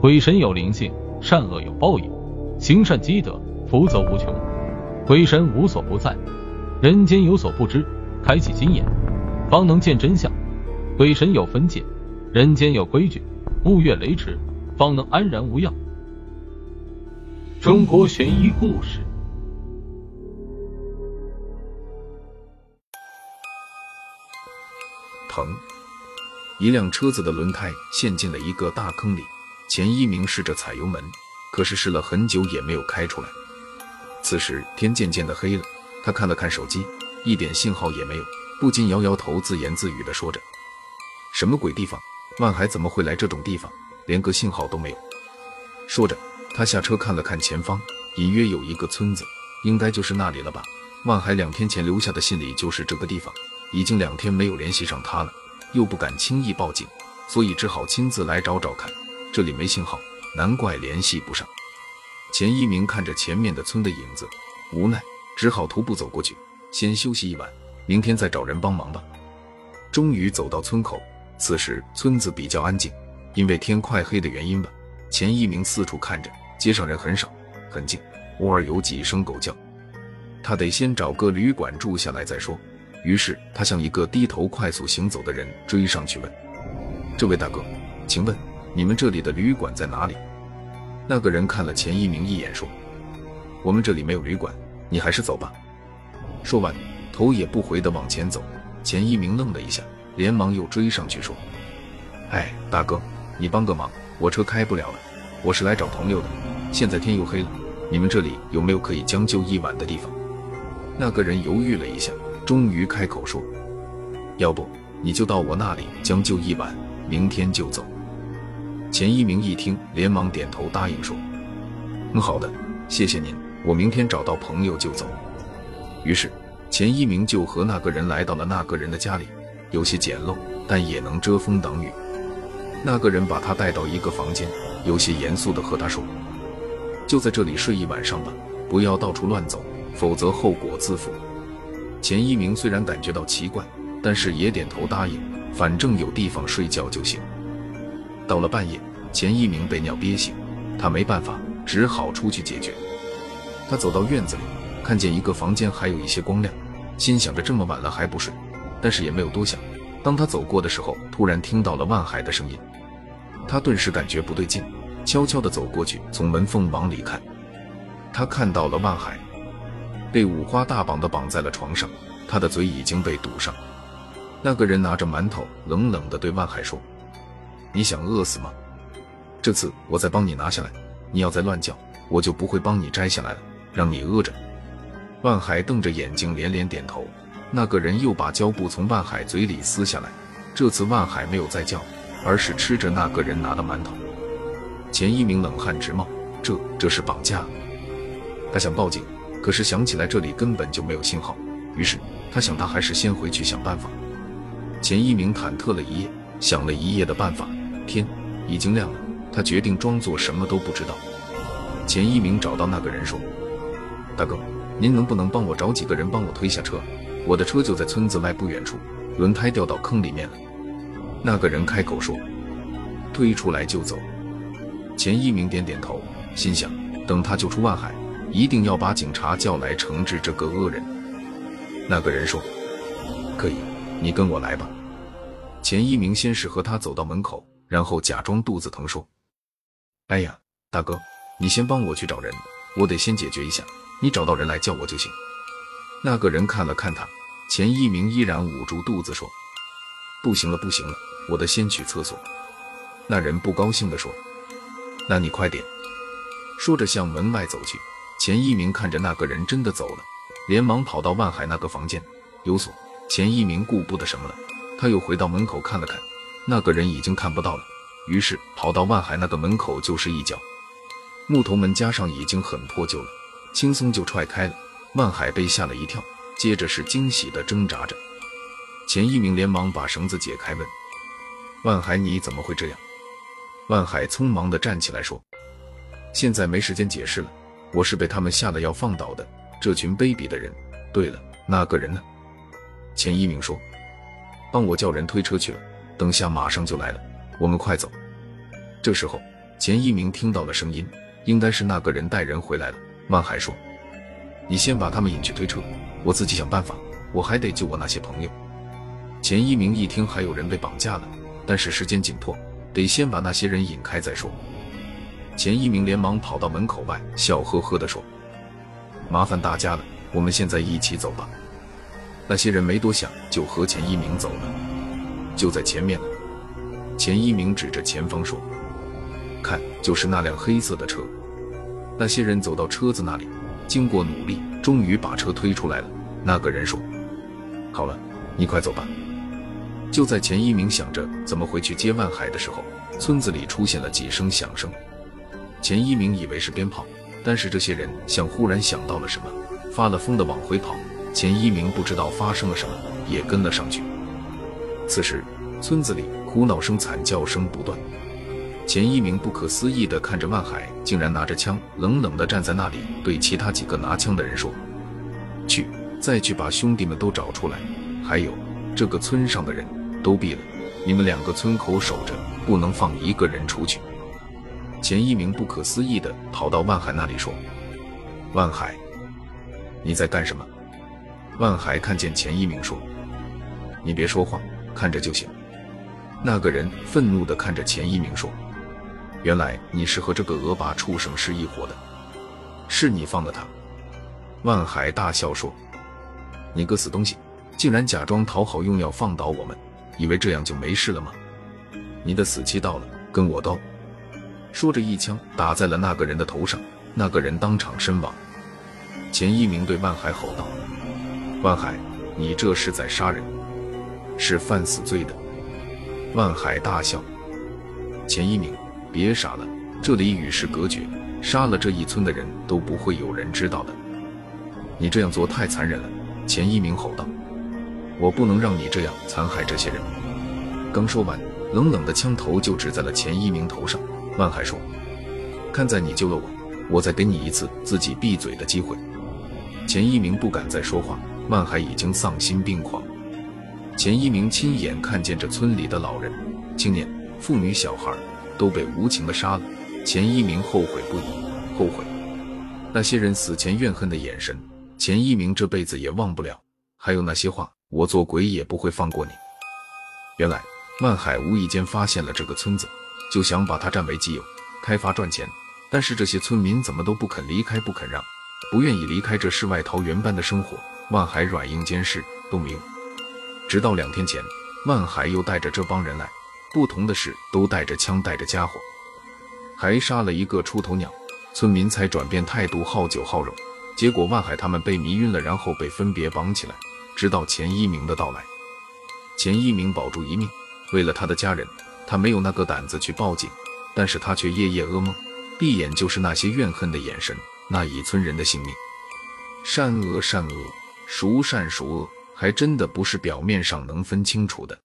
鬼神有灵性，善恶有报应，行善积德，福泽无穷。鬼神无所不在，人间有所不知，开启心眼，方能见真相。鬼神有分界，人间有规矩，勿越雷池，方能安然无恙。中国悬疑故事。疼！一辆车子的轮胎陷进了一个大坑里。钱一鸣试着踩油门，可是试了很久也没有开出来。此时天渐渐的黑了，他看了看手机，一点信号也没有，不禁摇摇头，自言自语的说着：“什么鬼地方？万海怎么会来这种地方？连个信号都没有。”说着，他下车看了看前方，隐约有一个村子，应该就是那里了吧？万海两天前留下的信里就是这个地方。已经两天没有联系上他了，又不敢轻易报警，所以只好亲自来找找看。这里没信号，难怪联系不上。钱一鸣看着前面的村的影子，无奈只好徒步走过去，先休息一晚，明天再找人帮忙吧。终于走到村口，此时村子比较安静，因为天快黑的原因吧。钱一鸣四处看着，街上人很少，很静，偶尔有几声狗叫。他得先找个旅馆住下来再说。于是他向一个低头快速行走的人追上去问：“这位大哥，请问你们这里的旅馆在哪里？”那个人看了钱一鸣一眼，说：“我们这里没有旅馆，你还是走吧。”说完，头也不回地往前走。钱一鸣愣了一下，连忙又追上去说：“哎，大哥，你帮个忙，我车开不了了，我是来找朋友的。现在天又黑了，你们这里有没有可以将就一晚的地方？”那个人犹豫了一下。终于开口说：“要不你就到我那里将就一晚，明天就走。”钱一鸣一听，连忙点头答应说：“嗯，好的，谢谢您，我明天找到朋友就走。”于是钱一鸣就和那个人来到了那个人的家里，有些简陋，但也能遮风挡雨。那个人把他带到一个房间，有些严肃地和他说：“就在这里睡一晚上吧，不要到处乱走，否则后果自负。”钱一鸣虽然感觉到奇怪，但是也点头答应，反正有地方睡觉就行。到了半夜，钱一鸣被尿憋醒，他没办法，只好出去解决。他走到院子里，看见一个房间还有一些光亮，心想着这么晚了还不睡，但是也没有多想。当他走过的时候，突然听到了万海的声音，他顿时感觉不对劲，悄悄地走过去，从门缝往里看，他看到了万海。被五花大绑的绑在了床上，他的嘴已经被堵上。那个人拿着馒头，冷冷地对万海说：“你想饿死吗？这次我再帮你拿下来，你要再乱叫，我就不会帮你摘下来了，让你饿着。”万海瞪着眼睛，连连点头。那个人又把胶布从万海嘴里撕下来，这次万海没有再叫，而是吃着那个人拿的馒头。钱一鸣冷汗直冒，这这是绑架。他想报警。可是想起来这里根本就没有信号，于是他想，他还是先回去想办法。钱一鸣忐忑了一夜，想了一夜的办法。天已经亮了，他决定装作什么都不知道。钱一鸣找到那个人说：“大哥，您能不能帮我找几个人帮我推下车？我的车就在村子外不远处，轮胎掉到坑里面了。”那个人开口说：“推出来就走。”钱一鸣点点头，心想：等他救出万海。一定要把警察叫来惩治这个恶人。那个人说：“可以，你跟我来吧。”钱一鸣先是和他走到门口，然后假装肚子疼说：“哎呀，大哥，你先帮我去找人，我得先解决一下。你找到人来叫我就行。”那个人看了看他，钱一鸣依然捂住肚子说：“不行了，不行了，我得先去厕所。”那人不高兴地说：“那你快点。”说着向门外走去。钱一鸣看着那个人真的走了，连忙跑到万海那个房间，有锁。钱一鸣顾不得什么了，他又回到门口看了看，那个人已经看不到了，于是跑到万海那个门口就是一脚，木头门加上已经很破旧了，轻松就踹开了。万海被吓了一跳，接着是惊喜的挣扎着。钱一鸣连忙把绳子解开，问：“万海，你怎么会这样？”万海匆忙地站起来说：“现在没时间解释了。”我是被他们下了药放倒的，这群卑鄙的人。对了，那个人呢？钱一鸣说：“帮我叫人推车去了，等下马上就来了。我们快走。”这时候，钱一鸣听到了声音，应该是那个人带人回来了。万海说：“你先把他们引去推车，我自己想办法。我还得救我那些朋友。”钱一鸣一听还有人被绑架了，但是时间紧迫，得先把那些人引开再说。钱一鸣连忙跑到门口外，笑呵呵地说：“麻烦大家了，我们现在一起走吧。”那些人没多想，就和钱一鸣走了。就在前面呢，钱一鸣指着前方说：“看，就是那辆黑色的车。”那些人走到车子那里，经过努力，终于把车推出来了。那个人说：“好了，你快走吧。”就在钱一鸣想着怎么回去接万海的时候，村子里出现了几声响声。钱一鸣以为是鞭炮，但是这些人像忽然想到了什么，发了疯的往回跑。钱一鸣不知道发生了什么，也跟了上去。此时，村子里哭闹声、惨叫声不断。钱一鸣不可思议地看着万海，竟然拿着枪，冷冷地站在那里，对其他几个拿枪的人说：“去，再去把兄弟们都找出来。还有，这个村上的人都毙了，你们两个村口守着，不能放一个人出去。”钱一鸣不可思议地跑到万海那里说：“万海，你在干什么？”万海看见钱一鸣说：“你别说话，看着就行。”那个人愤怒地看着钱一鸣说：“原来你是和这个恶霸畜生是一伙的，是你放的他。”万海大笑说：“你个死东西，竟然假装讨好用药放倒我们，以为这样就没事了吗？你的死期到了，跟我斗！”说着一枪打在了那个人的头上，那个人当场身亡。钱一鸣对万海吼道。万海，你这是在杀人，是犯死罪的。万海大笑。钱一鸣，别傻了，这里与世隔绝，杀了这一村的人都不会有人知道的。你这样做太残忍了。钱一鸣吼道：“我不能让你这样残害这些人。”刚说完，冷冷的枪头就指在了钱一鸣头上。万海说：“看在你救了我，我再给你一次自己闭嘴的机会。”钱一鸣不敢再说话。万海已经丧心病狂。钱一鸣亲眼看见这村里的老人、青年、妇女、小孩都被无情的杀了。钱一鸣后悔不已，后悔那些人死前怨恨的眼神，钱一鸣这辈子也忘不了。还有那些话，我做鬼也不会放过你。原来万海无意间发现了这个村子，就想把它占为己有，开发赚钱。但是这些村民怎么都不肯离开，不肯让，不愿意离开这世外桃源般的生活。万海软硬兼施都没用，直到两天前，万海又带着这帮人来，不同的是都带着枪带着家伙，还杀了一个出头鸟，村民才转变态度好酒好肉。结果万海他们被迷晕了，然后被分别绑起来，直到钱一鸣的到来。钱一鸣保住一命，为了他的家人，他没有那个胆子去报警，但是他却夜夜噩梦，闭眼就是那些怨恨的眼神，那一村人的性命，善恶善恶。孰善孰恶，还真的不是表面上能分清楚的。